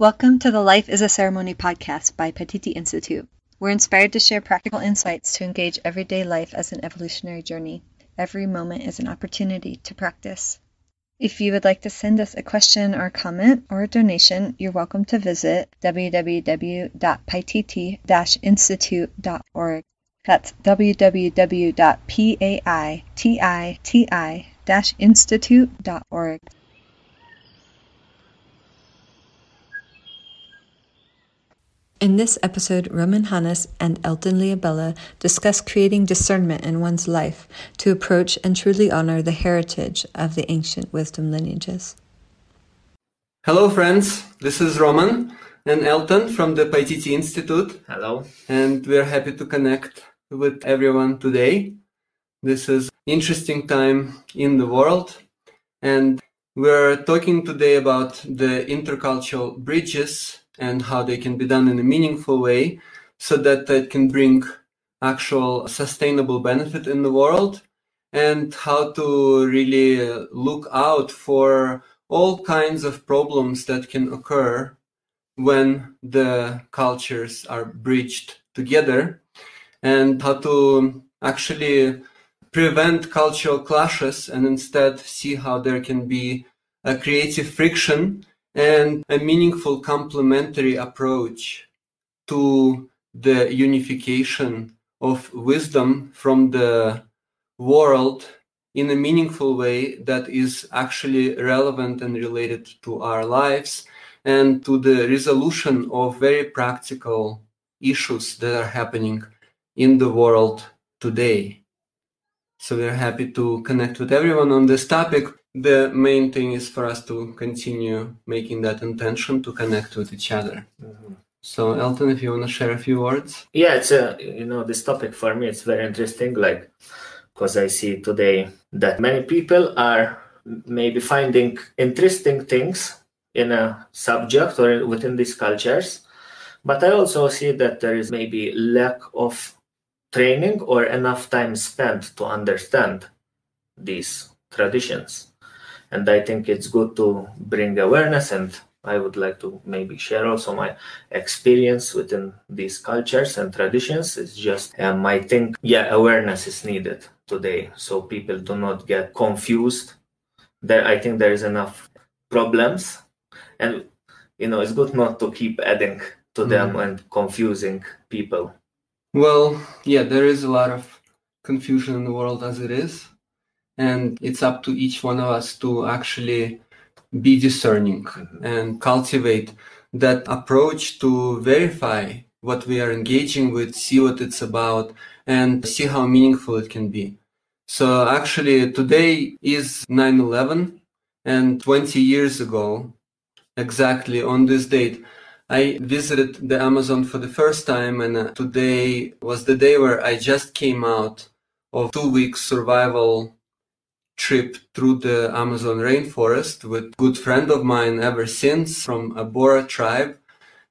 Welcome to the Life is a Ceremony podcast by Paititi Institute. We're inspired to share practical insights to engage everyday life as an evolutionary journey. Every moment is an opportunity to practice. If you would like to send us a question or a comment or a donation, you're welcome to visit www.paititi-institute.org. That's www.paititi-institute.org. In this episode, Roman Hanis and Elton Liabella discuss creating discernment in one's life to approach and truly honor the heritage of the ancient wisdom lineages. Hello, friends. This is Roman and Elton from the Paititi Institute. Hello. And we're happy to connect with everyone today. This is interesting time in the world and we're talking today about the intercultural bridges and how they can be done in a meaningful way so that it can bring actual sustainable benefit in the world and how to really uh, look out for all kinds of problems that can occur when the cultures are bridged together and how to actually prevent cultural clashes and instead see how there can be a creative friction and a meaningful complementary approach to the unification of wisdom from the world in a meaningful way that is actually relevant and related to our lives and to the resolution of very practical issues that are happening in the world today. So we're happy to connect with everyone on this topic the main thing is for us to continue making that intention to connect with each other. Mm-hmm. So, Elton, if you want to share a few words. Yeah, it's a you know this topic for me. It's very interesting, like because I see today that many people are maybe finding interesting things in a subject or within these cultures, but I also see that there is maybe lack of training or enough time spent to understand these traditions and i think it's good to bring awareness and i would like to maybe share also my experience within these cultures and traditions. It's just um, i think yeah awareness is needed today so people do not get confused. There i think there is enough problems and you know it's good not to keep adding to mm. them and confusing people. Well yeah there is a lot of confusion in the world as it is and it's up to each one of us to actually be discerning mm-hmm. and cultivate that approach to verify what we are engaging with, see what it's about, and see how meaningful it can be. So actually, today is 9 11, and 20 years ago, exactly on this date, I visited the Amazon for the first time, and uh, today was the day where I just came out of two weeks survival trip through the Amazon rainforest with good friend of mine ever since from a Bora tribe.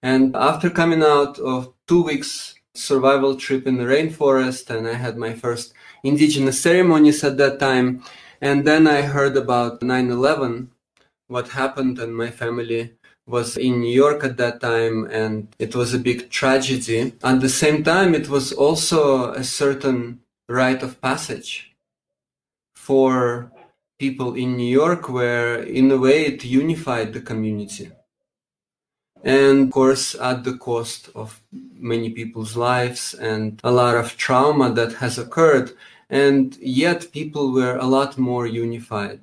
And after coming out of two weeks survival trip in the rainforest, and I had my first indigenous ceremonies at that time, and then I heard about 9/11, what happened, and my family was in New York at that time, and it was a big tragedy. At the same time, it was also a certain rite of passage for people in New York where in a way it unified the community. And of course, at the cost of many people's lives and a lot of trauma that has occurred. And yet people were a lot more unified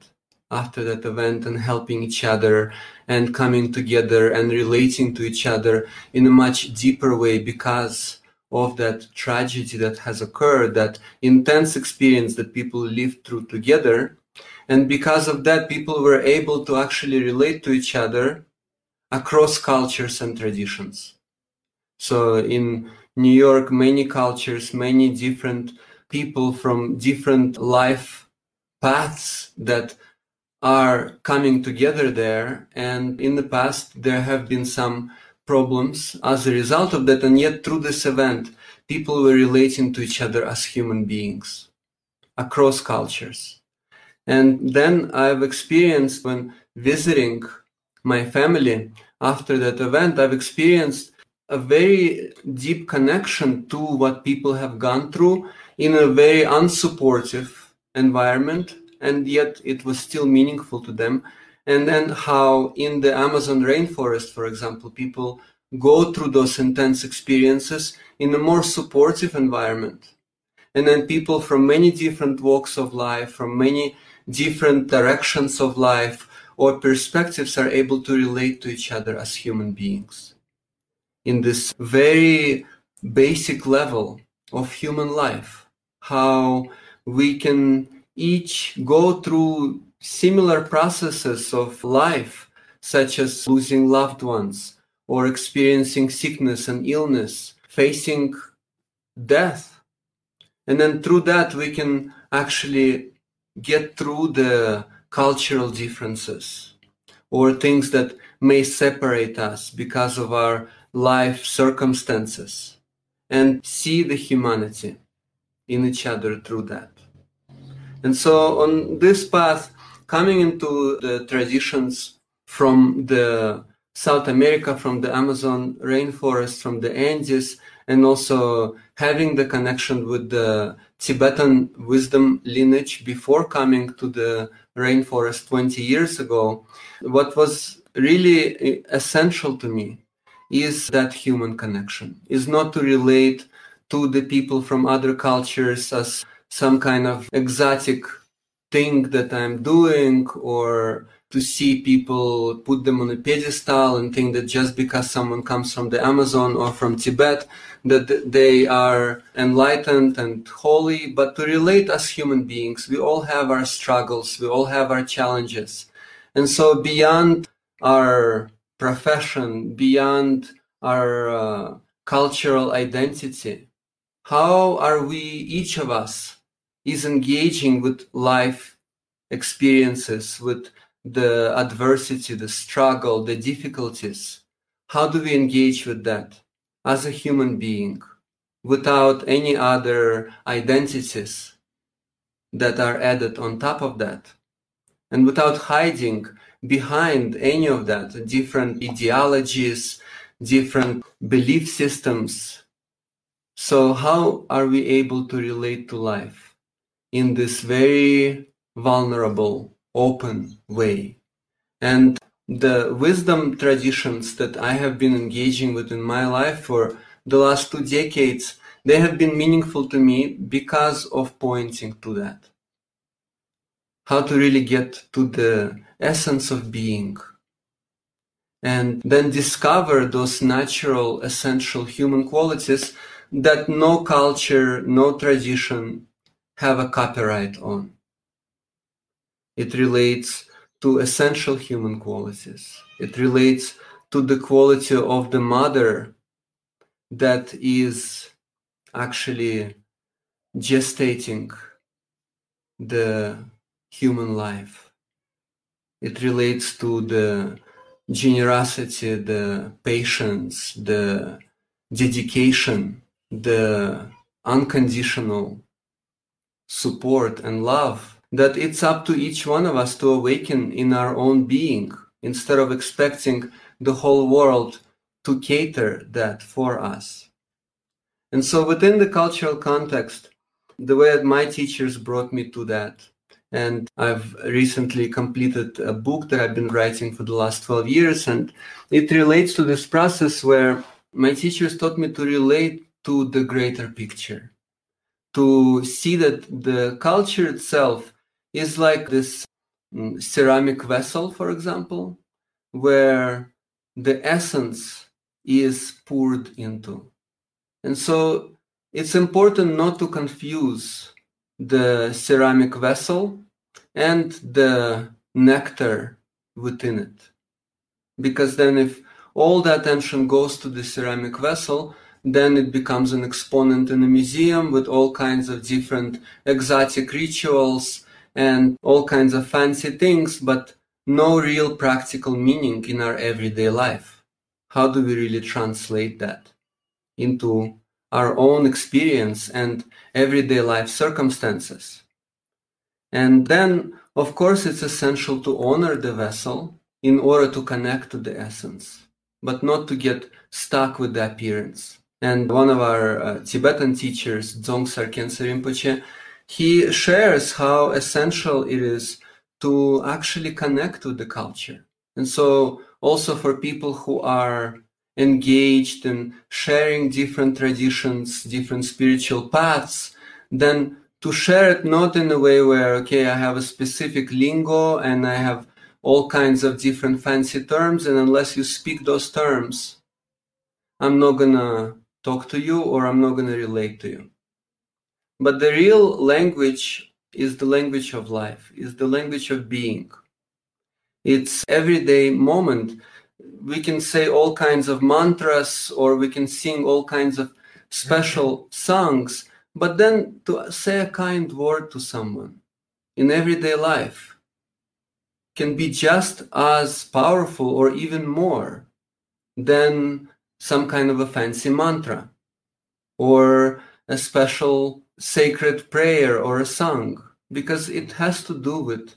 after that event and helping each other and coming together and relating to each other in a much deeper way because of that tragedy that has occurred, that intense experience that people lived through together. And because of that, people were able to actually relate to each other across cultures and traditions. So in New York, many cultures, many different people from different life paths that are coming together there. And in the past, there have been some problems as a result of that. And yet, through this event, people were relating to each other as human beings across cultures. And then I've experienced when visiting my family after that event, I've experienced a very deep connection to what people have gone through in a very unsupportive environment, and yet it was still meaningful to them. And then how in the Amazon rainforest, for example, people go through those intense experiences in a more supportive environment. And then people from many different walks of life, from many different directions of life or perspectives are able to relate to each other as human beings in this very basic level of human life. How we can each go through similar processes of life, such as losing loved ones or experiencing sickness and illness, facing death. And then through that, we can actually get through the cultural differences or things that may separate us because of our life circumstances and see the humanity in each other through that. And so, on this path, coming into the traditions from the South America, from the Amazon rainforest, from the Andes, and also having the connection with the Tibetan wisdom lineage before coming to the rainforest 20 years ago, what was really essential to me is that human connection, is not to relate to the people from other cultures as some kind of exotic thing that I'm doing or to see people put them on a pedestal and think that just because someone comes from the Amazon or from Tibet, that they are enlightened and holy, but to relate as human beings. We all have our struggles, we all have our challenges. And so, beyond our profession, beyond our uh, cultural identity, how are we, each of us, is engaging with life experiences, with the adversity, the struggle, the difficulties. How do we engage with that as a human being without any other identities that are added on top of that? And without hiding behind any of that, different ideologies, different belief systems. So, how are we able to relate to life in this very vulnerable open way. And the wisdom traditions that I have been engaging with in my life for the last two decades, they have been meaningful to me because of pointing to that. How to really get to the essence of being. And then discover those natural, essential human qualities that no culture, no tradition have a copyright on. It relates to essential human qualities. It relates to the quality of the mother that is actually gestating the human life. It relates to the generosity, the patience, the dedication, the unconditional support and love that it's up to each one of us to awaken in our own being instead of expecting the whole world to cater that for us. And so, within the cultural context, the way that my teachers brought me to that, and I've recently completed a book that I've been writing for the last 12 years, and it relates to this process where my teachers taught me to relate to the greater picture, to see that the culture itself is like this mm, ceramic vessel, for example, where the essence is poured into. And so it's important not to confuse the ceramic vessel and the nectar within it. Because then, if all the attention goes to the ceramic vessel, then it becomes an exponent in a museum with all kinds of different exotic rituals and all kinds of fancy things, but no real practical meaning in our everyday life. How do we really translate that into our own experience and everyday life circumstances? And then, of course, it's essential to honor the vessel in order to connect to the essence. but not to get stuck with the appearance. And one of our uh, Tibetan teachers, Dzongsar Khyentse Rinpoche, he shares how essential it is to actually connect with the culture. And so also for people who are engaged in sharing different traditions, different spiritual paths, then to share it not in a way where, okay, I have a specific lingo and I have all kinds of different fancy terms, and unless you speak those terms, I'm not gonna talk to you or I'm not gonna relate to you. But the real language is the language of life, is the language of being. It's everyday moment we can say all kinds of mantras or we can sing all kinds of special songs, but then to say a kind word to someone in everyday life can be just as powerful or even more than some kind of a fancy mantra or a special sacred prayer or a song because it has to do with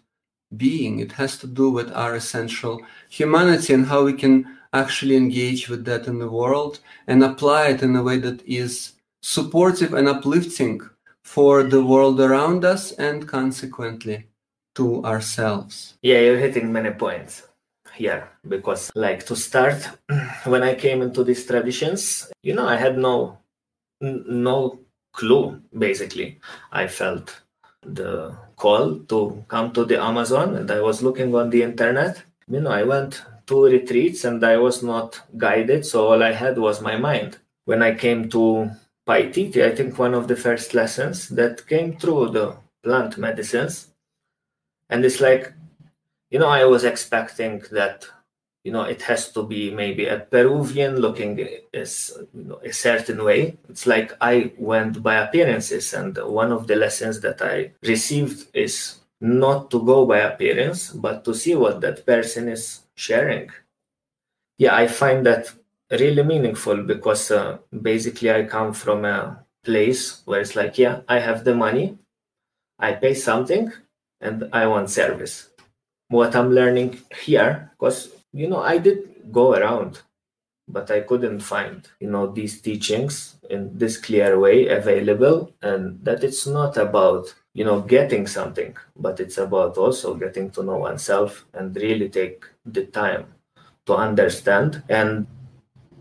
being. It has to do with our essential humanity and how we can actually engage with that in the world and apply it in a way that is supportive and uplifting for the world around us and consequently to ourselves. Yeah, you're hitting many points here because like to start when I came into these traditions, you know, I had no no clue basically. I felt the call to come to the Amazon and I was looking on the internet. You know, I went to retreats and I was not guided, so all I had was my mind. When I came to Paititi, I think one of the first lessons that came through the plant medicines. And it's like, you know, I was expecting that you know it has to be maybe a peruvian looking is you know, a certain way. It's like i went by appearances and one of the lessons that i received is not to go by appearance but to see what that person is sharing. Yeah i find that really meaningful because uh, basically i come from a place where it's like yeah i have the money i pay something and i want service what i'm learning here because you know, I did go around, but I couldn't find, you know, these teachings in this clear way available, and that it's not about, you know, getting something, but it's about also getting to know oneself and really take the time to understand. And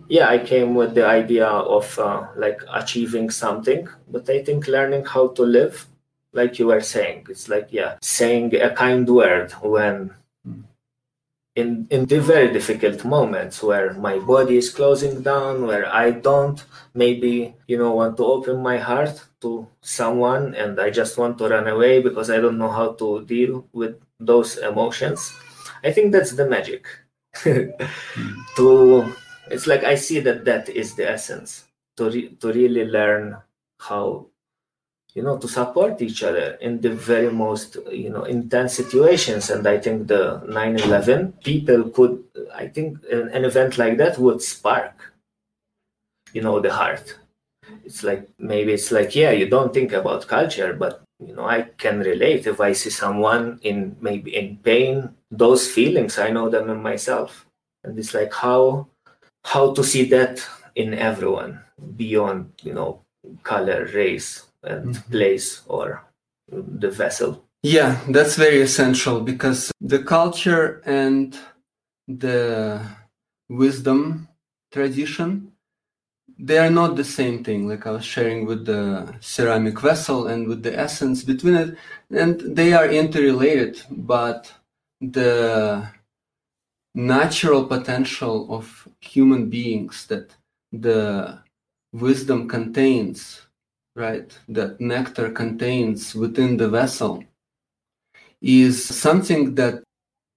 yeah, I came with the idea of uh, like achieving something, but I think learning how to live, like you were saying, it's like, yeah, saying a kind word when in in the very difficult moments where my body is closing down where i don't maybe you know want to open my heart to someone and i just want to run away because i don't know how to deal with those emotions. I think that's the magic. To it's like i see that that is the essence. To re- to really learn how you know to support each other in the very most you know intense situations. And i think the 9-11 people could i think an, an event like that would spark you know the heart. It's like maybe it's like yeah you don't think about culture but you know i can relate. If i see someone in maybe in pain those feelings i know them in myself. And it's like how how to see that in everyone beyond you know color race. Um, place or the vessel. Yeah, that's very essential because the culture and the wisdom tradition they are not the same thing like i was sharing with the ceramic vessel and with the essence between it and they are interrelated but the natural potential of human beings that the wisdom contains right, that nectar contains within the vessel is something that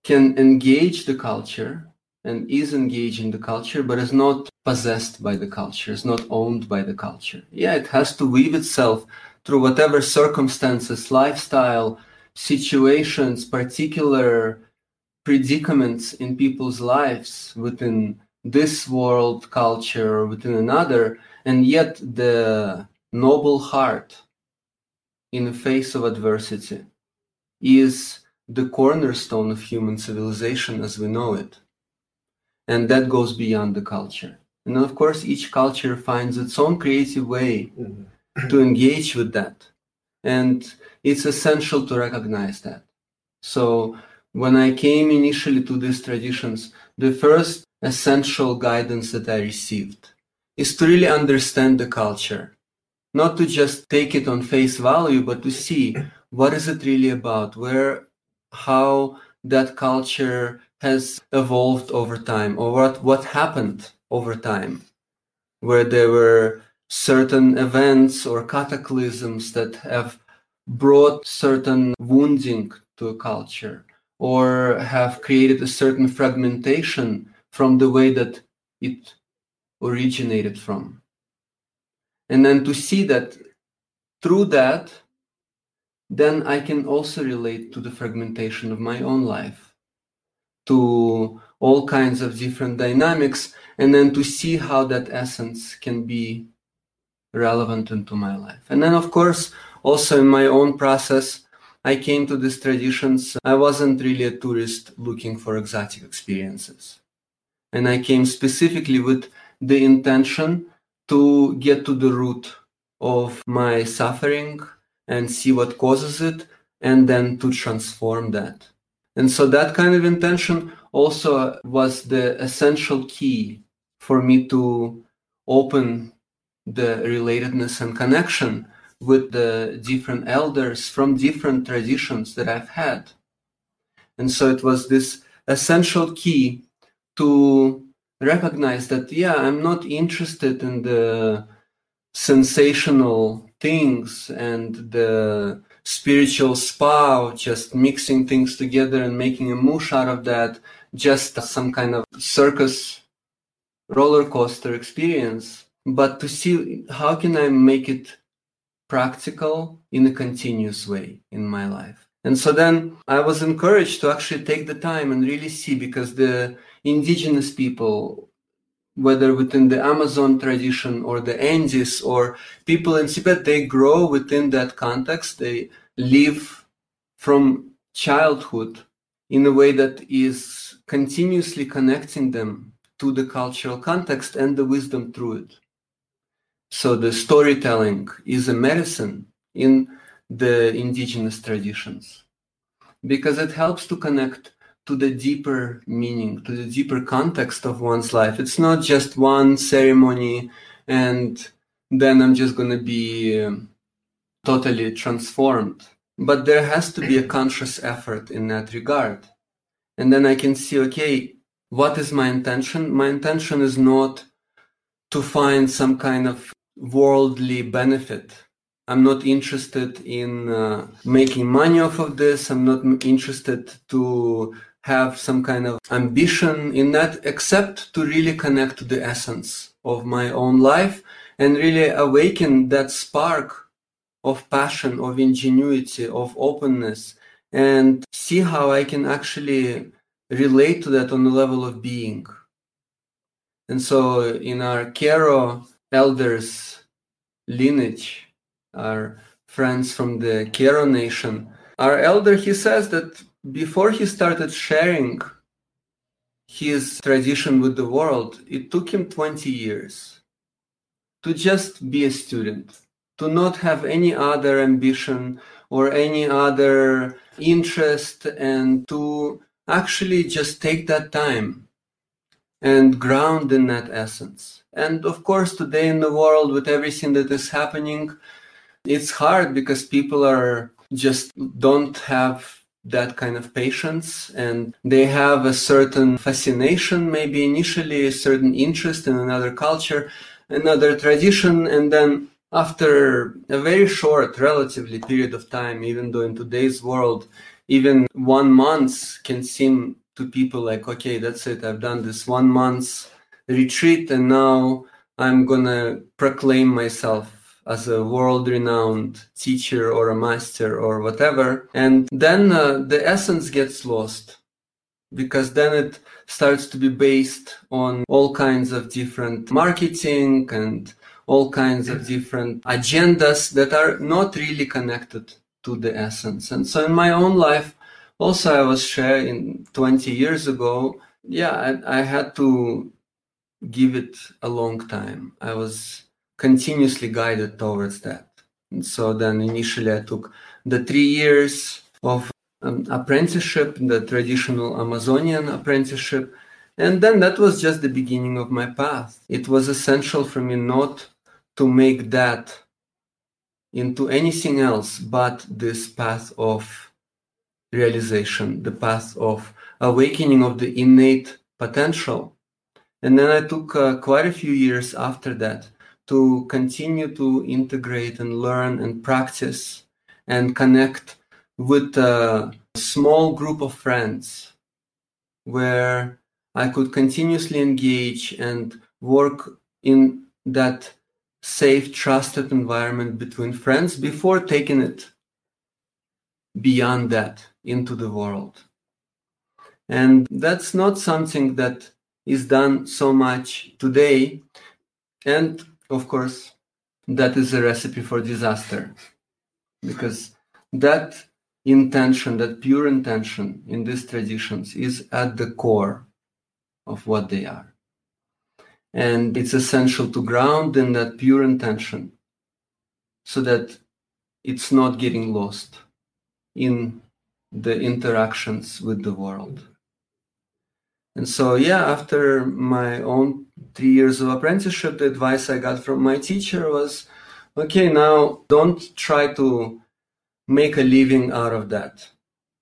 can engage the culture and is engaging the culture, but is not possessed by the culture, is not owned by the culture. Yeah, it has to weave itself through whatever circumstances, lifestyle, situations, particular predicaments in people's lives within this world culture or within another, and yet the noble heart in the face of adversity is the cornerstone of human civilization as we know it. and that goes beyond the culture. And of course, each culture finds its own creative way mm-hmm. to engage with that. And it's essential to recognize that. So when I came initially to these traditions, the first essential guidance that I received is to really understand the culture. Not to just take it on face value, but to see what is it really about, where, how that culture has evolved over time or what, what happened over time where there were certain events or cataclysms that have brought certain wounding to a culture or have created a certain fragmentation from the way that it originated from. And then to see that through that, then I can also relate to the fragmentation of my own life to all kinds of different dynamics and then to see how that essence can be relevant into my life. And then of course also in my own process i came to these traditions. I wasn't really a tourist looking for exotic experiences. And i came specifically with the intention to get to the root of my suffering and see what causes it and then to transform that and so that kind of intention also was the essential key for me to open the relatedness and connection with the different elders from different traditions that I've had. And so it was this essential key to recognize that, yeah, I'm not interested in the sensational things and the spiritual spa, of just mixing things together and making a mush out of that, just some kind of circus roller coaster experience, but to see how can I make it practical in a continuous way in my life. And so then I was encouraged to actually take the time and really see because the indigenous people whether within the Amazon tradition or the Andes or people in Tibet, they grow within that context. They live from childhood in a way that is continuously connecting them to the cultural context and the wisdom through it. So the storytelling is a medicine in the indigenous traditions because it helps to connect to the deeper meaning, to the deeper context of one's life. It's not just one ceremony and then I'm just going to be um, totally transformed. But there has to be a conscious effort in that regard. And then I can see, okay, what is my intention? My intention is not to find some kind of worldly benefit. I'm not interested in uh, making money off of this. I'm not interested to have some kind of ambition in that except to really connect to the essence of my own life and really awaken that spark of passion, of ingenuity, of openness, and see how I can actually relate to that on the level of being. And so in our Q'ero elders lineage, our friends from the Q'ero nation, our elder, he says that before he started sharing his tradition with the world, it took him 20 years to just be a student, to not have any other ambition or any other interest, and to actually just take that time and ground in that essence. And of course, today in the world, with everything that is happening, it's hard because people are just don't have that kind of patience and they have a certain fascination maybe initially a certain interest in another culture another tradition and then after a very short relatively period of time even though in today's world even one month can seem to people like okay that's it i've done this one month retreat and now i'm gonna proclaim myself as a world renowned teacher or a master or whatever. And then uh, the essence gets lost because then it starts to be based on all kinds of different marketing and all kinds of different agendas that are not really connected to the essence. And so in my own life, also I was sharing 20 years ago, yeah, I, I had to give it a long time. I was continuously guided towards that. And so then initially I took the three years of um, apprenticeship, the traditional Amazonian apprenticeship. And then that was just the beginning of my path. It was essential for me not to make that into anything else but this path of realization, the path of awakening of the innate potential. And then I took uh, quite a few years after that to continue to integrate and learn and practice and connect with a small group of friends where I could continuously engage and work in that safe, trusted environment between friends before taking it beyond that into the world. And that's not something that is done so much today. And of course, that is a recipe for disaster because that intention, that pure intention in these traditions is at the core of what they are. And it's essential to ground in that pure intention so that it's not getting lost in the interactions with the world. And so, yeah, after my own three years of apprenticeship, the advice I got from my teacher was okay, now don't try to make a living out of that.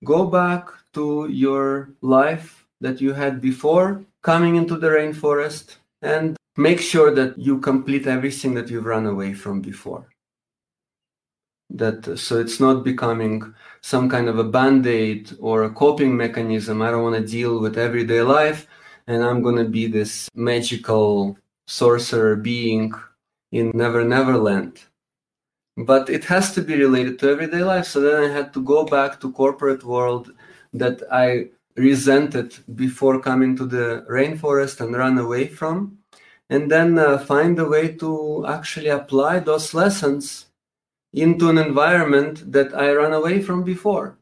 Go back to your life that you had before coming into the rainforest and make sure that you complete everything that you've run away from before. That uh, so it's not becoming some kind of a band-aid or a coping mechanism. I don't want to deal with everyday life and i'm to be this magical sorcerer being in never never land but it has to be related to everyday life so then i had to go back to corporate world that i resented before coming to the rainforest and run away from and then uh, find a way to actually apply those lessons into an environment that I ran away from before.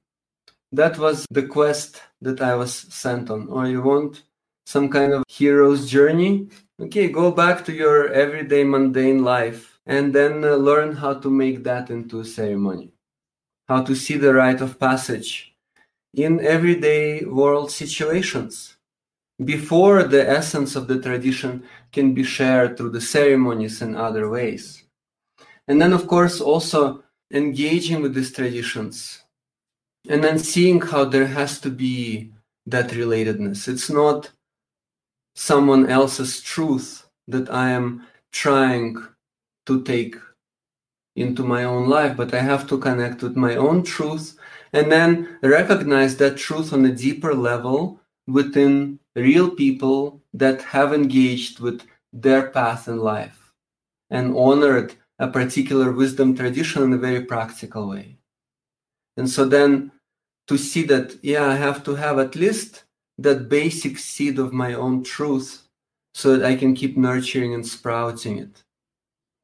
That was the quest that I was sent on. Or oh, you want some kind of hero's journey? Okay, go back to your everyday mundane life and then uh, learn how to make that into a ceremony. How to see the rite of passage in everyday world situations before the essence of the tradition can be shared through the ceremonies and other ways. And then, of course, also engaging with these traditions and then seeing how there has to be that relatedness. It's not someone else's truth that I am trying to take into my own life, but I have to connect with my own truth and then recognize that truth on a deeper level within real people that have engaged with their path in life and honored a particular wisdom tradition in a very practical way. And so then to see that, yeah, I have to have at least that basic seed of my own truth so that I can keep nurturing and sprouting it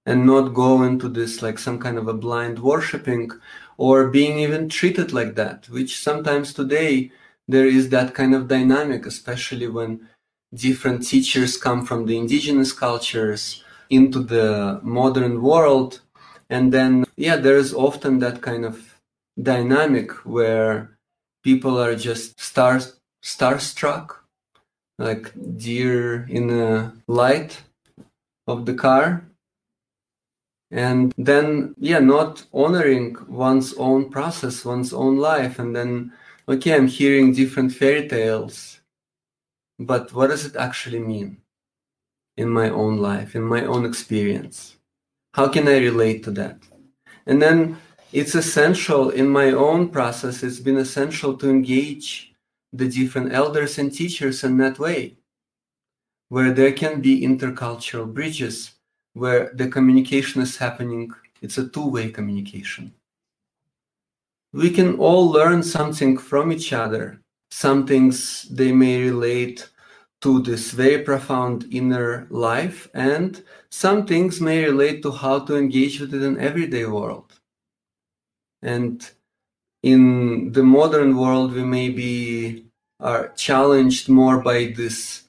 and not go into this like some kind of a blind worshiping or being even treated like that, which sometimes today there is that kind of dynamic, especially when different teachers come from the indigenous cultures into the modern world. And then yeah there's often that kind of dynamic where people are just star starstruck like deer in the light of the car and then yeah not honoring one's own process one's own life and then okay i'm hearing different fairy tales but what does it actually mean in my own life, in my own experience? How can I relate to that? And then it's essential in my own process, it's been essential to engage the different elders and teachers in that way, where there can be intercultural bridges, where the communication is happening, it's a two way communication. We can all learn something from each other. Some things they may relate to this very profound inner life, and some things may relate to how to engage with it in everyday world. And in the modern world, we maybe are challenged more by this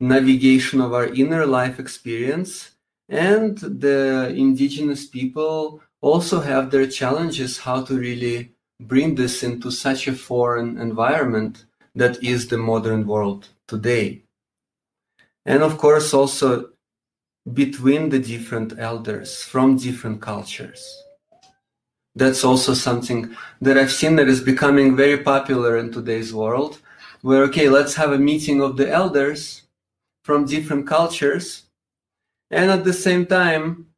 navigation of our inner life experience and the indigenous people also have their challenges how to really bring this into such a foreign environment that is the modern world today. And of course also between the different elders from different cultures that's also something that i've seen that is becoming very popular in today's world where okay let's have a meeting of the elders from different cultures and at the same time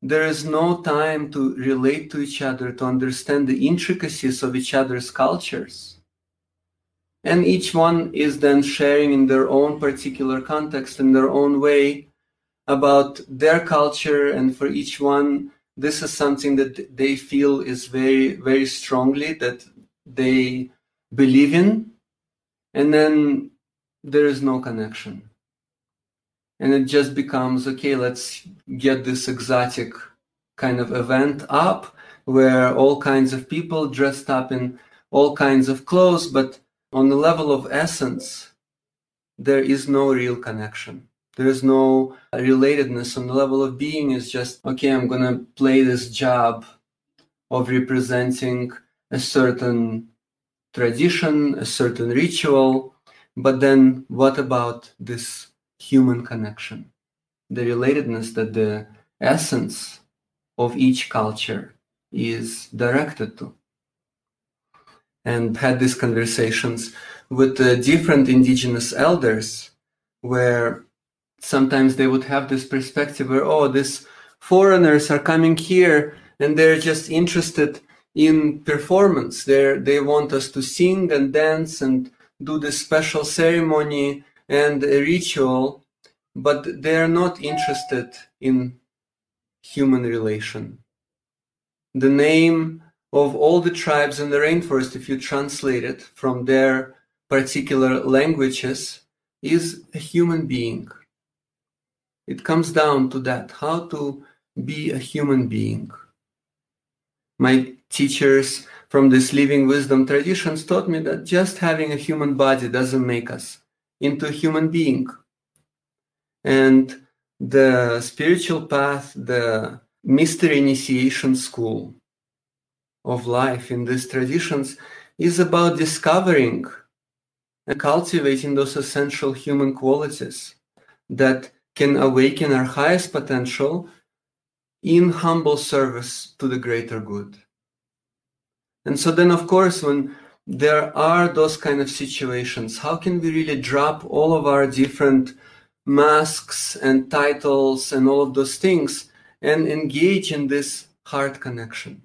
there is no time to relate to each other to understand the intricacies of each other's cultures. And each one is then sharing in their own particular context in their own way about their culture and for each one this is something that they feel is very very strongly that they believe in. And then there is no connection. And it just becomes okay let's get this exotic kind of event up where all kinds of people dressed up in all kinds of clothes but on the level of essence there is no real connection there is no relatedness on the level of being It's just okay i'm going to play this job of representing a certain tradition a certain ritual but then what about this human connection, the relatedness that the essence of each culture is directed to. And had these conversations with different indigenous elders where sometimes they would have this perspective where, oh, these foreigners are coming here and they're just interested in performance. they they want us to sing and dance and do this special ceremony and a ritual, but they are not interested in human relation. The name of all the tribes in the rainforest, if you translate it from their particular languages, is a human being. It comes down to that how to be a human being. My teachers from this living wisdom traditions taught me that just having a human body doesn't make us into a human being. And the spiritual path, the mystery initiation school of life in these traditions is about discovering and cultivating those essential human qualities that can awaken our highest potential in humble service to the greater good. And so then, of course, when there are those kind of situations. How can we really drop all of our different masks and titles and all of those things and engage in this heart connection?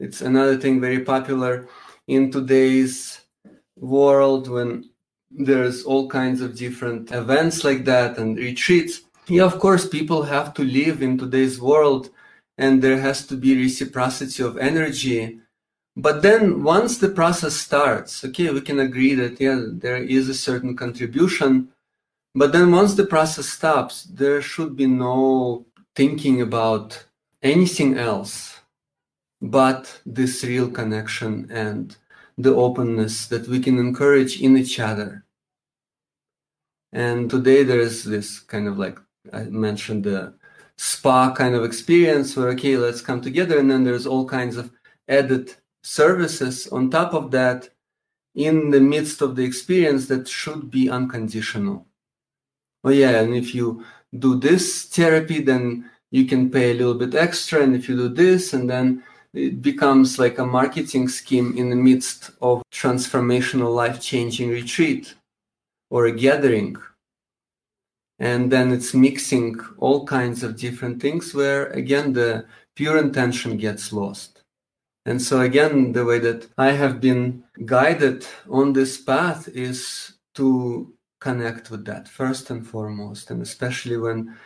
It's another thing very popular in today's world when there's all kinds of different events like that and retreats. Yeah, of course, people have to live in today's world and there has to be reciprocity of energy but then once the process starts, okay, we can agree that, yeah, there is a certain contribution. But then once the process stops, there should be no thinking about anything else but this real connection and the openness that we can encourage in each other. And today there is this kind of like I mentioned the spa kind of experience where okay, let's come together, and then there's all kinds of added services on top of that in the midst of the experience that should be unconditional. Oh, yeah, and if you do this therapy, then you can pay a little bit extra. And if you do this, and then it becomes like a marketing scheme in the midst of transformational life changing retreat or a gathering. And then it's mixing all kinds of different things where, again, the pure intention gets lost. And so, again, the way that I have been guided on this path is to connect with that first and foremost, and especially when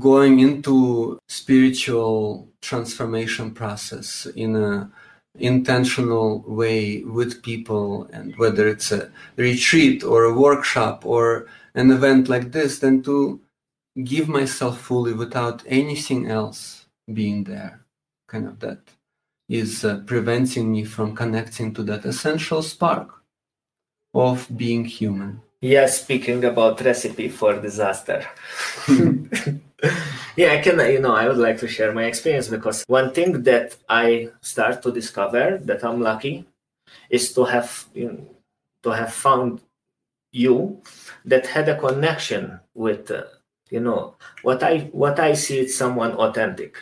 going into spiritual transformation process in a intentional way with people and whether it's a retreat or a workshop or an event like this then to give myself fully without anything else being there kind of that is uh, preventing me from connecting to that essential spark of being human. Yeah, speaking about recipe for disaster. yeah, I can, you know, I would like to share my experience because one thing that I start to discover that I'm lucky is to have, you know, to have found you that had a connection with, uh, you know, what I what I see is someone authentic.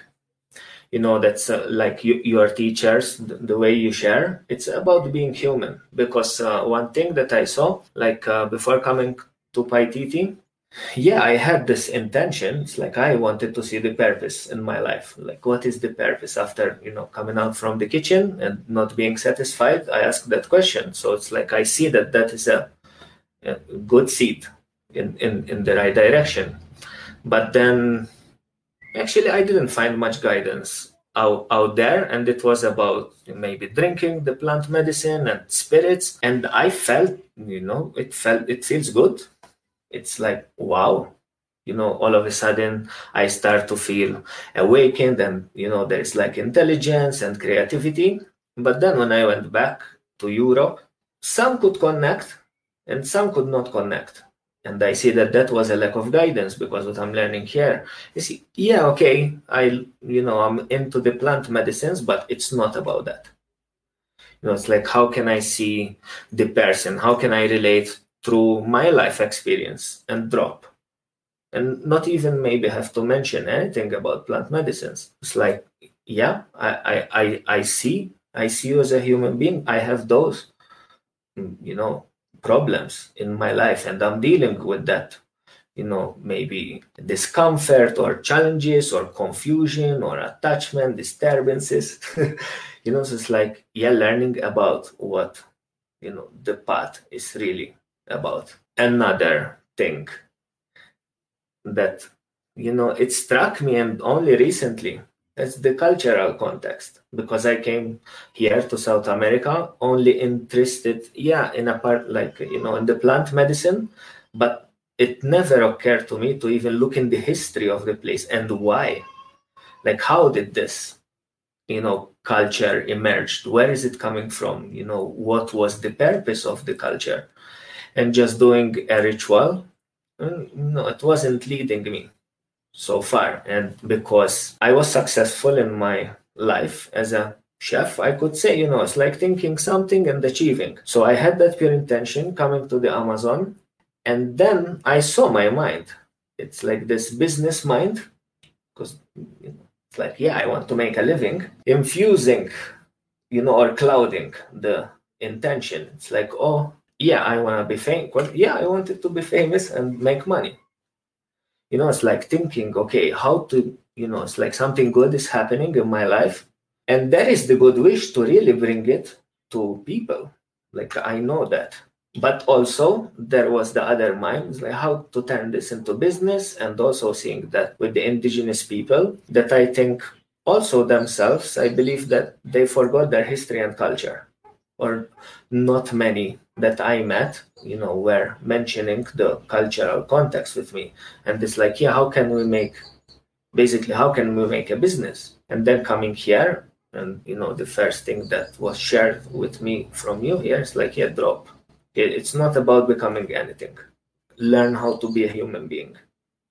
You know that's uh, like you, your teachers the, the, way you share it's about being human. Because uh, one thing that i saw like uh, before coming to paititi yeah i had this intention. It's like i wanted to see the purpose in my life. Like what is the purpose after you know coming out from the kitchen and not being satisfied? I asked that question. So it's like i see that that is a, a good seed in, in in the right direction. But then actually i didn't find much guidance out, out there. And it was about maybe drinking the plant medicine and spirits. And i felt you know it felt it feels good it's like wow. You know all of a sudden i start to feel awakened and you know there's like intelligence and creativity. But then when i went back to europe some could connect and some could not connect. And I see that that was a lack of guidance because what I'm learning here is yeah okay I you know I'm into the plant medicines but it's not about that. You know it's like how can I see the person? How can I relate through my life experience and drop. And not even maybe have to mention anything about plant medicines. It's like yeah I I I, see I see you as a human being. I have those mm, you know problems in my life and i'm dealing with that. You know maybe discomfort or challenges or confusion or attachment disturbances. You know so it's like yeah learning about what you know the path is really about another thing that you know it struck me and only recently it's the cultural context because I came here to South America only interested, yeah, in a part like you know in the plant medicine, but it never occurred to me to even look in the history of the place and why, like how did this, you know, culture emerged? Where is it coming from? You know, what was the purpose of the culture? And just doing a ritual, no, it wasn't leading me so far. And because I was successful in my life as a chef, I could say, you know, it's like thinking something and achieving. So I had that pure intention coming to the Amazon. And then I saw my mind. It's like this business mind, because you know, it's like, yeah, I want to make a living, infusing, you know, or clouding the intention. It's like, oh, yeah, I want to be famous. Yeah, I wanted to be famous and make money. You know it's like thinking okay how to you know it's like something good is happening in my life and that is the good wish to really bring it to people. Like i know that. But also there was the other mind like how to turn this into business and also seeing that with the indigenous people that i think also themselves i believe that they forgot their history and culture or not many that I met, you know, were mentioning the cultural context with me. And it's like, yeah, how can we make basically how can we make a business? And then coming here, and you know, the first thing that was shared with me from you here is like, yeah, drop. It's not about becoming anything. Learn how to be a human being.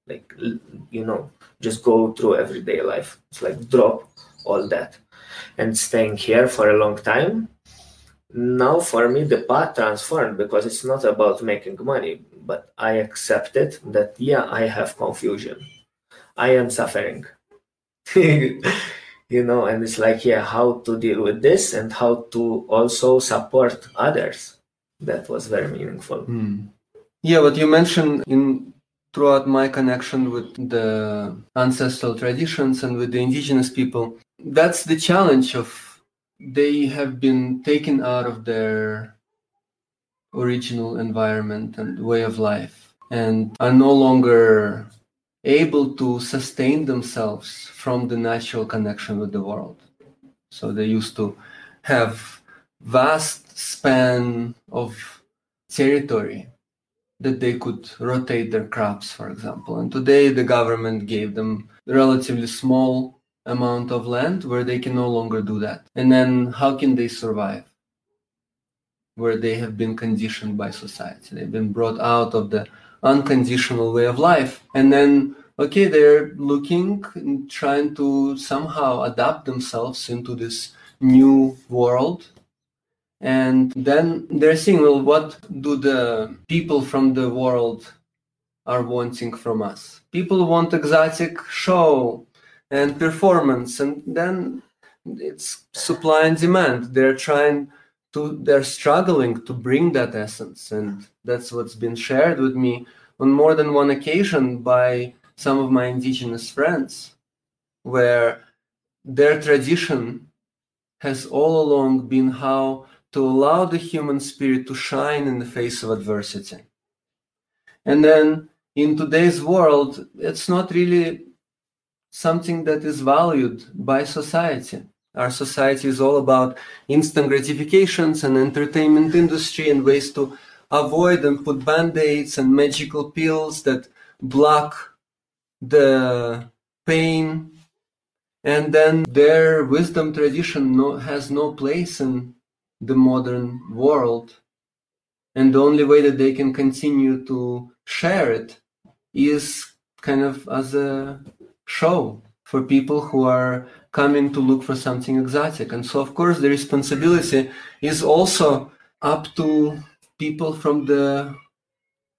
Like you know, just go through everyday life. It's like drop all that. And staying here for a long time now for me the path transformed because it's not about making money but i accepted that yeah i have confusion. I am suffering. You know and it's like yeah how to deal with this and how to also support others. That was very meaningful. Mm. yeah what you mentioned in throughout my connection with the ancestral traditions and with the indigenous people that's the challenge of they have been taken out of their original environment and way of life and are no longer able to sustain themselves from the natural connection with the world. So they used to have vast span of territory that they could rotate their crops for example. And today the government gave them relatively small amount of land where they can no longer do that. And then how can they survive? where they have been conditioned by society. They've been brought out of the unconditional way of life. And then, okay, they're looking, trying to somehow adapt themselves into this new world. And then they're seeing, well, what do the people from the world are wanting from us? People want exotic show and performance, and then it's supply and demand. They're trying to they're struggling to bring that essence and that's what's been shared with me on more than one occasion by some of my indigenous friends where their tradition has all along been how to allow the human spirit to shine in the face of adversity and then in today's world it's not really something that is valued by society. Our society is all about instant gratifications and entertainment industry and ways to avoid and put band-aids and magical pills that block the pain. And then their wisdom tradition no, has no place in the modern world. And the only way that they can continue to share it is kind of as a show for people who are coming to look for something exotic. And so, of course, the responsibility is also up to people from the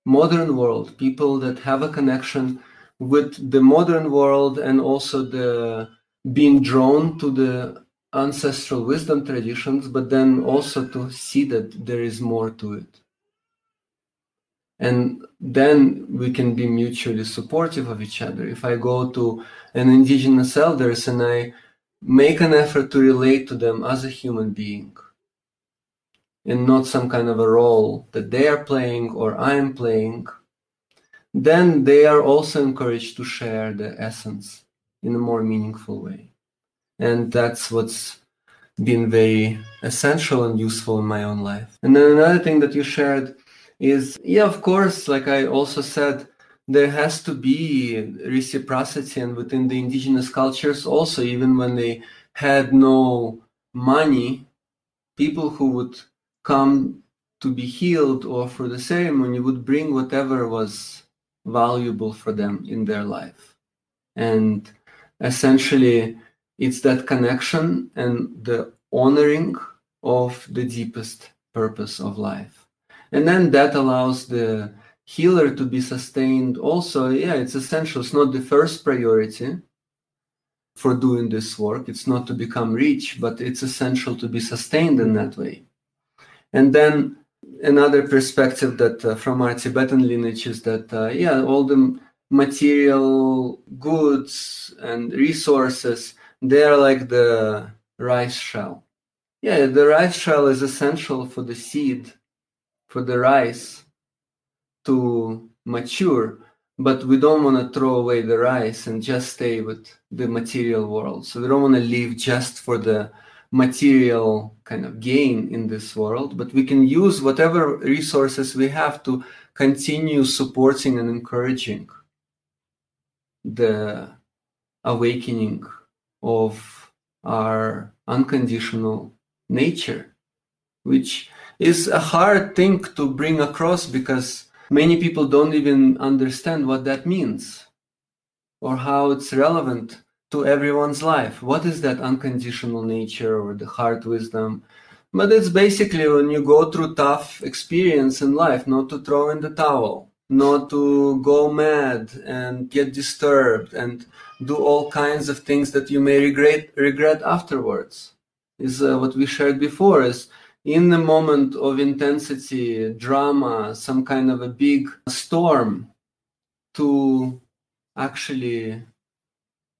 modern world, people that have a connection with the modern world and also the being drawn to the ancestral wisdom traditions, but then also to see that there is more to it and then we can be mutually supportive of each other. If i go to an indigenous elders and i make an effort to relate to them as a human being and not some kind of a role that they are playing or i'm playing then they are also encouraged to share the essence in a more meaningful way. And that's what's been very essential and useful in my own life. And then another thing that you shared is yeah of course like i also said there has to be reciprocity and within the indigenous cultures also even when they had no money people who would come to be healed or for the ceremony would bring whatever was valuable for them in their life. And essentially it's that connection and the honoring of the deepest purpose of life and then that allows the healer to be sustained also. Yeah it's essential. It's not the first priority for doing this work. It's not to become rich but it's essential to be sustained in that way. And then another perspective that uh, from our tibetan lineage is that uh, yeah all the material goods and resources they are like the rice shell. Yeah the rice shell is essential for the seed for the rice to mature but we don't want to throw away the rice and just stay with the material world. So we don't want to live just for the material kind of gain in this world but we can use whatever resources we have to continue supporting and encouraging the awakening of our unconditional nature which is a hard thing to bring across because many people don't even understand what that means or how it's relevant to everyone's life. What is that unconditional nature or the heart wisdom? But it's basically when you go through tough experience in life, not to throw in the towel, not to go mad and get disturbed and do all kinds of things that you may regret regret afterwards. Is uh, what we shared before is in the moment of intensity, drama, some kind of a big storm, to actually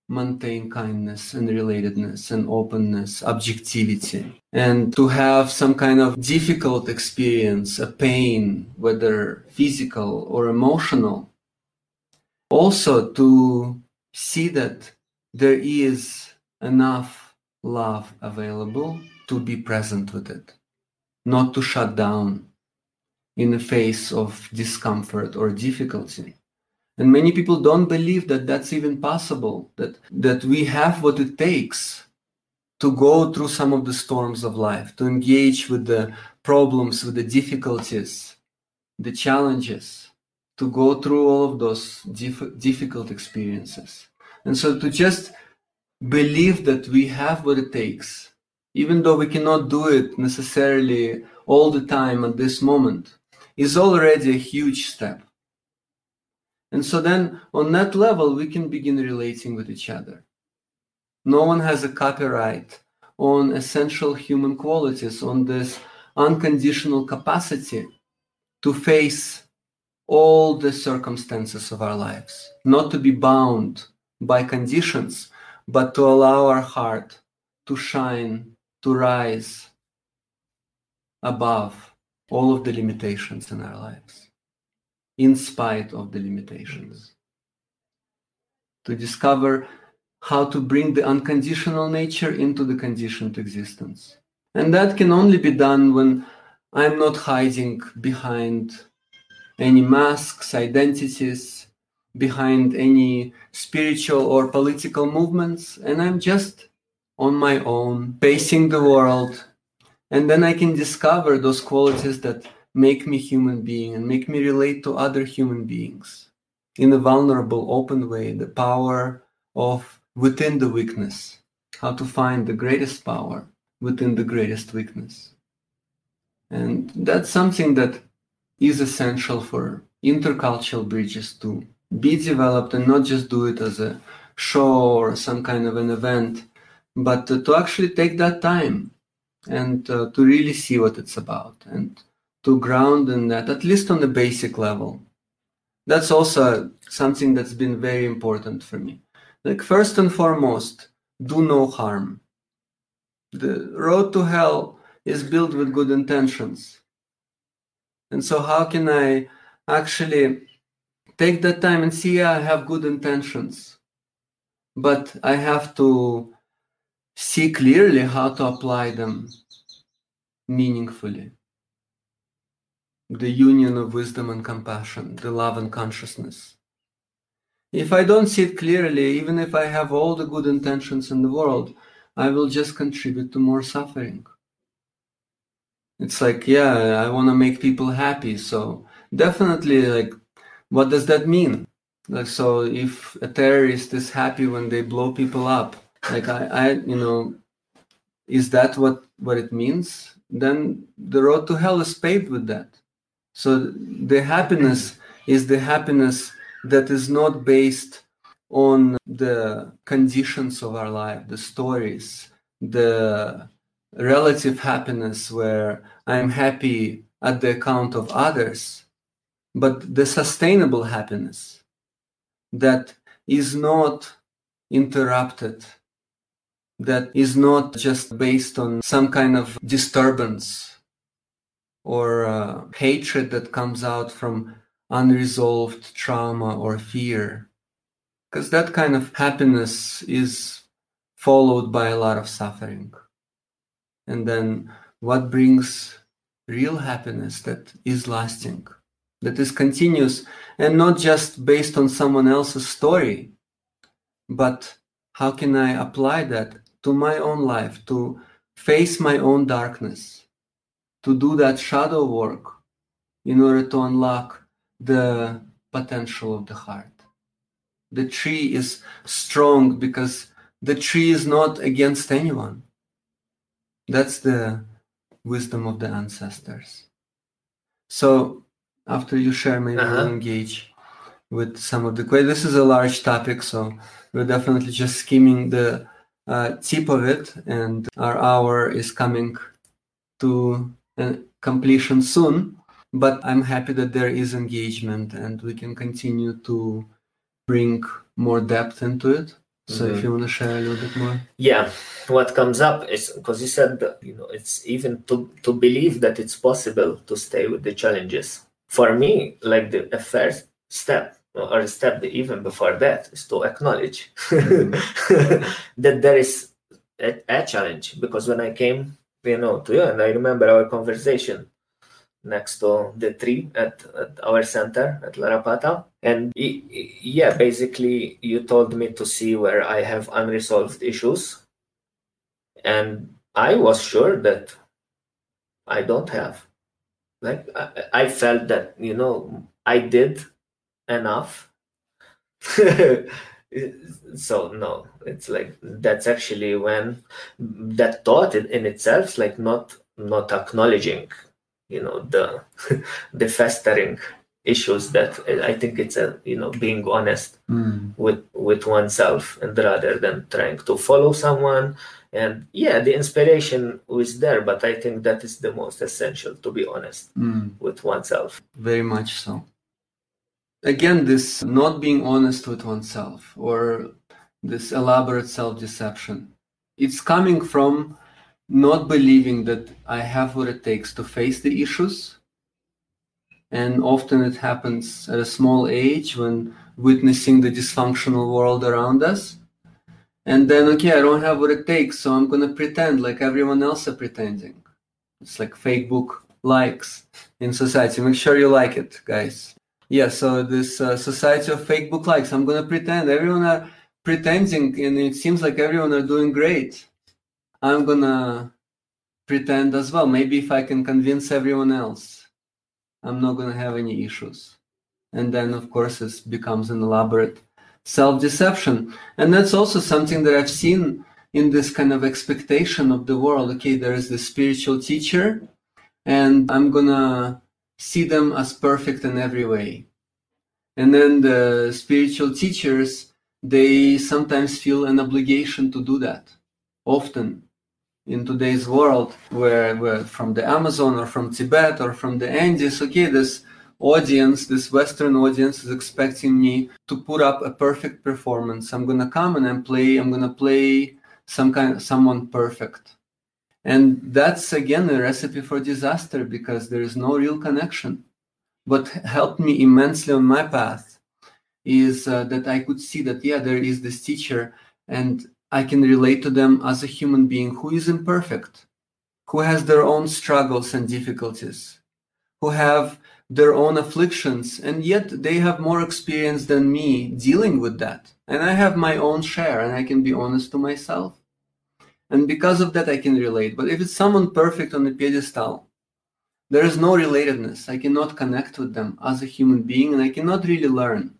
maintain kindness and relatedness and openness, objectivity, and to have some kind of difficult experience, a pain, whether physical or emotional. Also, to see that there is enough love available to be present with it not to shut down in the face of discomfort or difficulty. And many people don't believe that that's even possible, that, that we have what it takes to go through some of the storms of life, to engage with the problems, with the difficulties, the challenges, to go through all of those dif- difficult experiences. And so to just believe that we have what it takes, even though we cannot do it necessarily all the time at this moment, is already a huge step. And so then on that level, we can begin relating with each other. No one has a copyright on essential human qualities, on this unconditional capacity to face all the circumstances of our lives, not to be bound by conditions, but to allow our heart to shine, to rise above all of the limitations in our lives, in spite of the limitations. To discover how to bring the unconditional nature into the conditioned existence. And that can only be done when I'm not hiding behind any masks, identities, behind any spiritual or political movements, and I'm just on my own, facing the world. And then I can discover those qualities that make me human being and make me relate to other human beings in a vulnerable, open way, the power of within the weakness, how to find the greatest power within the greatest weakness. And that's something that is essential for intercultural bridges to be developed and not just do it as a show or some kind of an event, but to actually take that time and uh, to really see what it's about and to ground in that, at least on the basic level. That's also something that's been very important for me. Like, first and foremost, do no harm. The road to hell is built with good intentions. And so, how can I actually take that time and see, I have good intentions, but I have to see clearly how to apply them meaningfully. The union of wisdom and compassion, the love and consciousness. If I don't see it clearly, even if I have all the good intentions in the world, I will just contribute to more suffering. It's like, yeah, I want to make people happy. So definitely, like, what does that mean? Like, so if a terrorist is happy when they blow people up, like, I, I you know, is that what what it means? Then the road to hell is paved with that. So the happiness mm-hmm. is the happiness that is not based on the conditions of our life, the stories, the relative happiness where I'm happy at the account of others, but the sustainable happiness that is not interrupted, that is not just based on some kind of disturbance or uh, hatred that comes out from unresolved trauma or fear. Because that kind of happiness is followed by a lot of suffering. And then what brings real happiness that is lasting, that is continuous, and not just based on someone else's story, but how can I apply that to my own life, to face my own darkness, to do that shadow work in order to unlock the potential of the heart. The tree is strong because the tree is not against anyone. That's the wisdom of the ancestors. So, after you share, maybe uh-huh. we'll engage with some of the questions. This is a large topic, so we're definitely just skimming the uh, tip of it, and our hour is coming to completion soon but I'm happy that there is engagement and we can continue to bring more depth into it. So mm-hmm. if you want to share a little bit more. Yeah, what comes up is because you said you know it's even to to believe that it's possible to stay with the challenges. For me, like the first step or a step even before that is to acknowledge mm-hmm. that there is a, a challenge because when I came you know to you and I remember our conversation next to the tree at, at our center at Larapata. And yeah, basically, you told me to see where I have unresolved issues and I was sure that I don't have. Like I, I felt that you know I did enough. so no, it's like that's actually when that thought in, in itself, like not not acknowledging, you know, the the festering issues that I think it's a you know being honest Mm. with with oneself and rather than trying to follow someone and yeah the inspiration was there but i think that is the most essential to be honest Mm. with oneself Very much so. Again, this not being honest with oneself or this elaborate self deception, it's coming from not believing that I have what it takes to face the issues. And often it happens at a small age when witnessing the dysfunctional world around us. And then, okay, I don't have what it takes, so I'm going to pretend like everyone else are pretending. It's like Facebook likes in society. Make sure you like it, guys. Yeah, so this uh, society of fake book likes. I'm gonna pretend everyone are pretending, and it seems like everyone are doing great. I'm gonna pretend as well. Maybe if I can convince everyone else, I'm not gonna have any issues. And then, of course, it becomes an elaborate self-deception, and that's also something that I've seen in this kind of expectation of the world. Okay, there is this spiritual teacher, and I'm gonna see them as perfect in every way. And then the spiritual teachers, they sometimes feel an obligation to do that. Often in today's world, where, where from the Amazon or from Tibet or from the Andes, okay, this audience, this Western audience is expecting me to put up a perfect performance. I'm gonna come and play, I'm gonna play some kind of someone perfect. And that's again a recipe for disaster because there is no real connection. What helped me immensely on my path is uh, that I could see that, yeah, there is this teacher and I can relate to them as a human being who is imperfect, who has their own struggles and difficulties, who have their own afflictions, and yet they have more experience than me dealing with that. And I have my own share, and I can be honest to myself and because of that i can relate. But if it's someone perfect on the pedestal there is no relatedness. I cannot connect with them as a human being and i cannot really learn.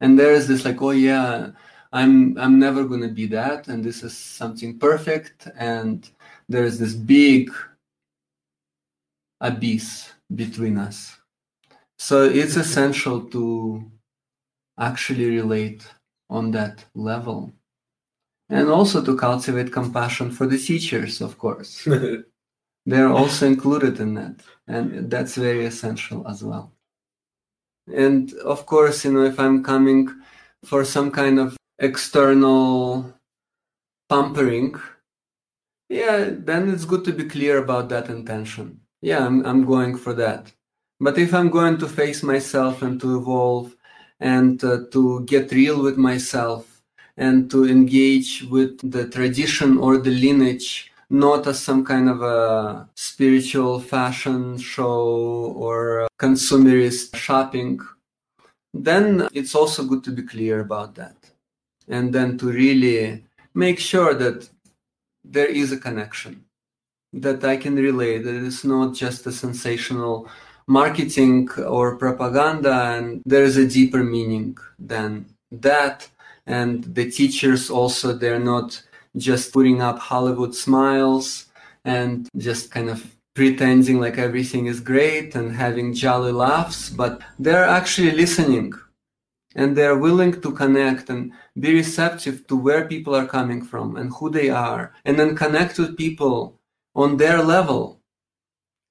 And there is this like oh yeah i'm i'm never going to be that and this is something perfect and there is this big abyss between us. So it's essential to actually relate on that level and also to cultivate compassion for the teachers, of course. They're also included in that, and that's very essential as well. And of course, you know, if I'm coming for some kind of external pampering, yeah, then it's good to be clear about that intention. Yeah, I'm, I'm going for that. But if I'm going to face myself and to evolve and uh, to get real with myself, and to engage with the tradition or the lineage not as some kind of a spiritual fashion show or consumerist shopping, then it's also good to be clear about that. And then to really make sure that there is a connection, that I can relate, that it's not just a sensational marketing or propaganda, and there is a deeper meaning than that and the teachers also they're not just putting up hollywood smiles and just kind of pretending like everything is great and having jolly laughs but they're actually listening. And they're willing to connect and be receptive to where people are coming from and who they are and then connect with people on their level.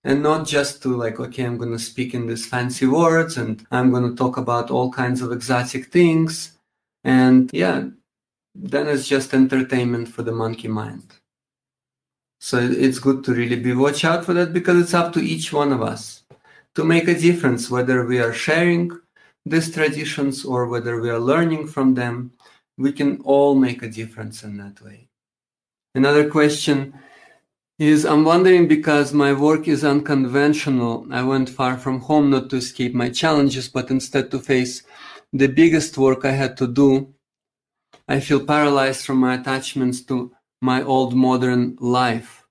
And not just to like okay i'm going to speak in these fancy words and i'm going to talk about all kinds of exotic things and yeah, then it's just entertainment for the monkey mind. So it's good to really be watch out for that because it's up to each one of us to make a difference whether we are sharing these traditions or whether we are learning from them. We can all make a difference in that way. Another question is I'm wondering because my work is unconventional. I went far from home not to escape my challenges, but instead to face the biggest work I had to do. I feel paralyzed from my attachments to my old modern life.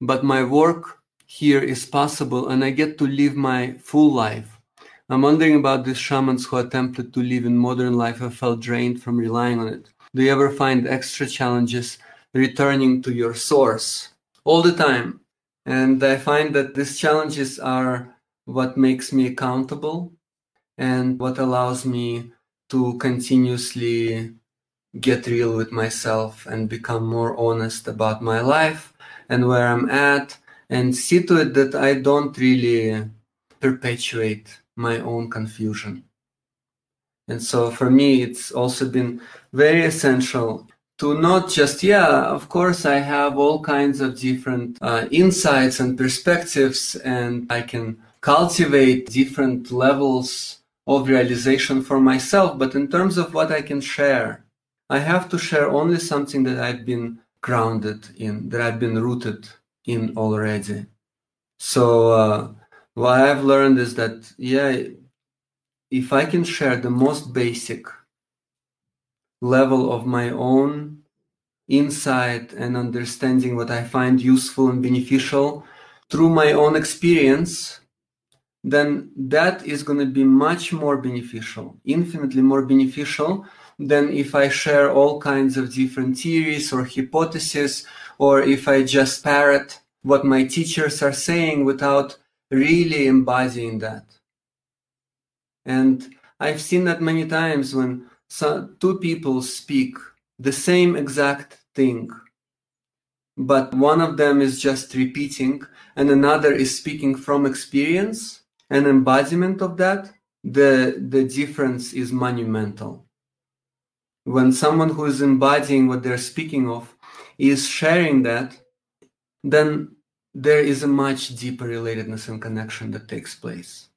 But my work here is possible and I get to live my full life. I'm wondering about these shamans who attempted to live in modern life and felt drained from relying on it. Do you ever find extra challenges returning to your source? All the time. And I find that these challenges are what makes me accountable and what allows me to continuously get real with myself and become more honest about my life and where I'm at and see to it that I don't really perpetuate my own confusion. And so for me, it's also been very essential to not just, yeah, of course, I have all kinds of different uh, insights and perspectives, and I can cultivate different levels of realization for myself. But in terms of what I can share, I have to share only something that I've been grounded in, that I've been rooted in already. So, uh, what I've learned is that, yeah, if I can share the most basic level of my own insight and understanding what I find useful and beneficial through my own experience, then that is going to be much more beneficial, infinitely more beneficial than if I share all kinds of different theories or hypotheses, or if I just parrot what my teachers are saying without really embodying that. And I've seen that many times when two people speak the same exact thing, but one of them is just repeating and another is speaking from experience, an embodiment of that, the, the difference is monumental. When someone who is embodying what they're speaking of is sharing that, then there is a much deeper relatedness and connection that takes place.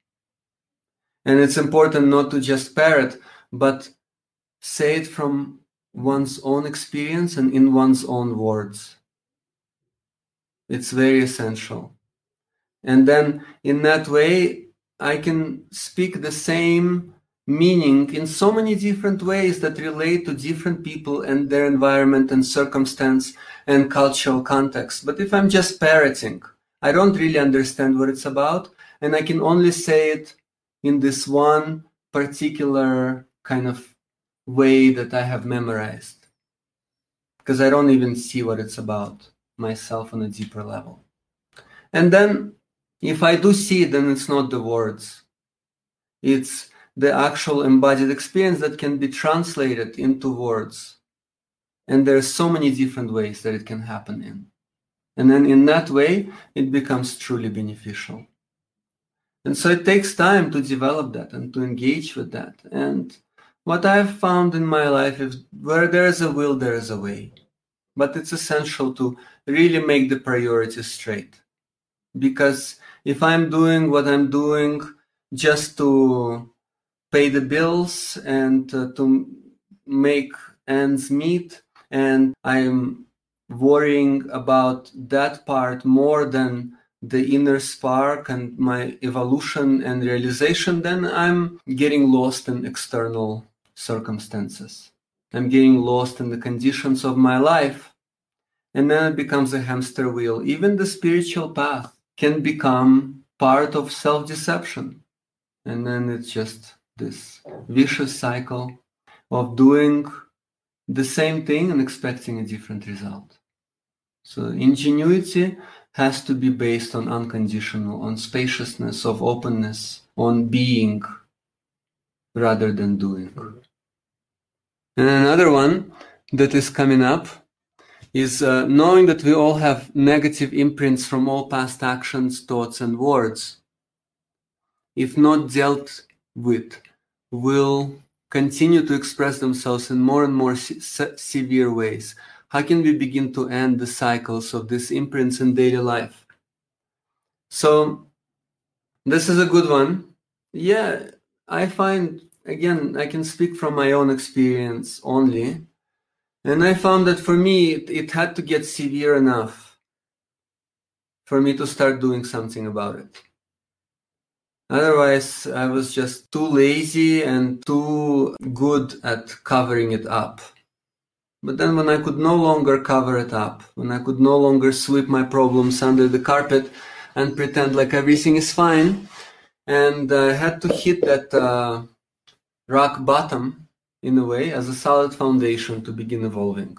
And it's important not to just parrot, but say it from one's own experience and in one's own words. It's very essential. And then in that way, I can speak the same meaning in so many different ways that relate to different people and their environment and circumstance and cultural context. But if I'm just parroting, I don't really understand what it's about, and I can only say it in this one particular kind of way that I have memorized. Because I don't even see what it's about myself on a deeper level. And then if I do see then it's not the words. It's the actual embodied experience that can be translated into words. And there are so many different ways that it can happen in. And then in that way, it becomes truly beneficial. And so it takes time to develop that and to engage with that. And what I've found in my life is where there is a will, there is a way. But it's essential to really make the priorities straight. Because if I'm doing what I'm doing just to pay the bills and uh, to make ends meet, and I'm worrying about that part more than the inner spark and my evolution and realization, then I'm getting lost in external circumstances. I'm getting lost in the conditions of my life. And then it becomes a hamster wheel. Even the spiritual path can become part of self deception. And then it's just this vicious cycle of doing the same thing and expecting a different result. So ingenuity has to be based on unconditional, on spaciousness, of openness, on being rather than doing. And another one that is coming up is uh, knowing that we all have negative imprints from all past actions, thoughts, and words. If not dealt with, will continue to express themselves in more and more se- severe ways, how can we begin to end the cycles of these imprints in daily life? So, this is a good one. Yeah, I find, again, I can speak from my own experience only. And I found that for me, it, it had to get severe enough for me to start doing something about it. Otherwise, I was just too lazy and too good at covering it up. But then when I could no longer cover it up, when I could no longer sweep my problems under the carpet and pretend like everything is fine, and I had to hit that uh, rock bottom in a way as a solid foundation to begin evolving.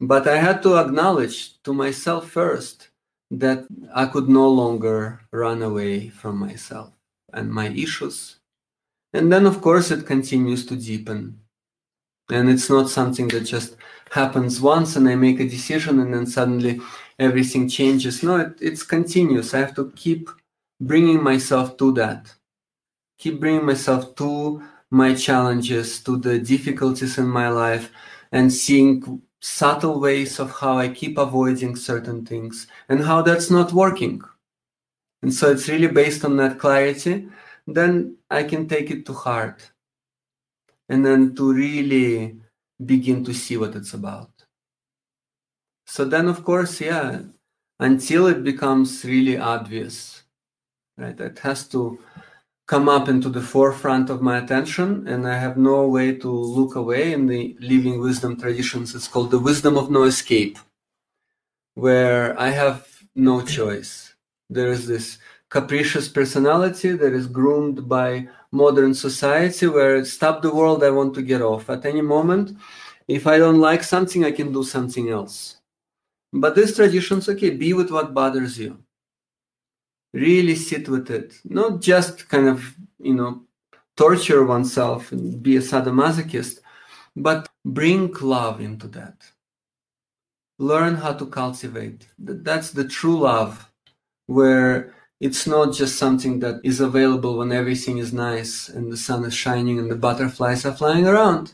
But I had to acknowledge to myself first that I could no longer run away from myself and my issues. And then, of course, it continues to deepen. And it's not something that just happens once and I make a decision and then suddenly everything changes. No, it, it's continuous. I have to keep bringing myself to that, keep bringing myself to my challenges, to the difficulties in my life, and seeing subtle ways of how I keep avoiding certain things and how that's not working. And so it's really based on that clarity. Then I can take it to heart and then to really begin to see what it's about. So then, of course, yeah, until it becomes really obvious, right? It has to come up into the forefront of my attention, and I have no way to look away. In the living wisdom traditions, it's called the wisdom of no escape, where I have no choice. There is this capricious personality that is groomed by modern society where stop the world, I want to get off. At any moment, if I don't like something, I can do something else. But this tradition's okay, be with what bothers you really sit with it. Not just kind of you know torture oneself and be a sadomasochist but bring love into that. Learn how to cultivate. That's the true love where it's not just something that is available when everything is nice and the sun is shining and the butterflies are flying around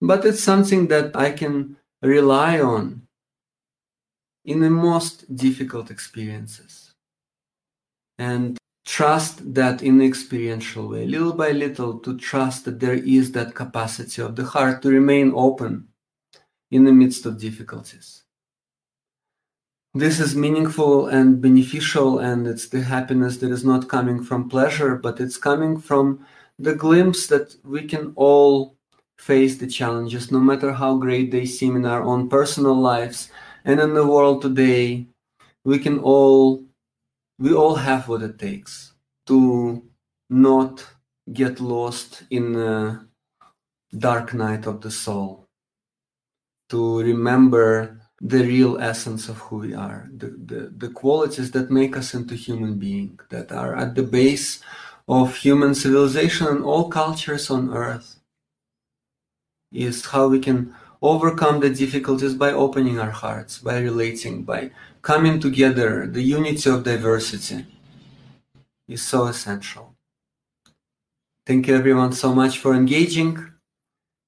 but it's something that i can rely on in the most difficult experiences and trust that in experiential way, little by little, to trust that there is that capacity of the heart to remain open in the midst of difficulties. This is meaningful and beneficial, and it's the happiness that is not coming from pleasure, but it's coming from the glimpse that we can all face the challenges, no matter how great they seem in our own personal lives and in the world today. We can all we all have what it takes to not get lost in the dark night of the soul, to remember the real essence of who we are, the, the, the qualities that make us into human being, that are at the base of human civilization and all cultures on earth, is how we can overcome the difficulties by opening our hearts, by relating, by coming together, the unity of diversity is so essential. Thank you everyone so much for engaging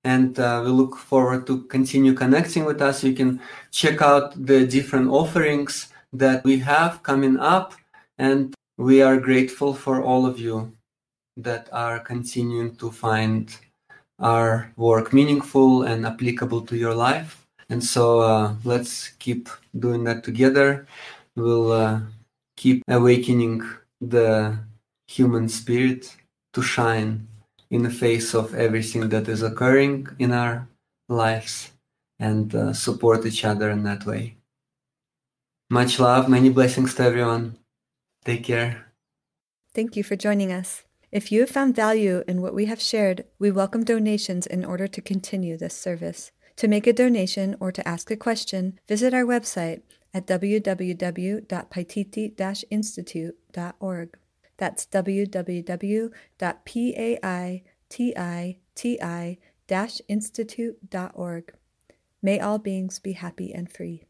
and uh, we look forward to continue connecting with us. You can check out the different offerings that we have coming up and we are grateful for all of you that are continuing to find our work meaningful and applicable to your life. And so uh, let's keep doing that together. We'll uh, keep awakening the human spirit to shine in the face of everything that is occurring in our lives and uh, support each other in that way. Much love, many blessings to everyone. Take care. Thank you for joining us. If you have found value in what we have shared, we welcome donations in order to continue this service. To make a donation or to ask a question, visit our website at www.paititi-institute.org. That's www.paititi-institute.org. May all beings be happy and free.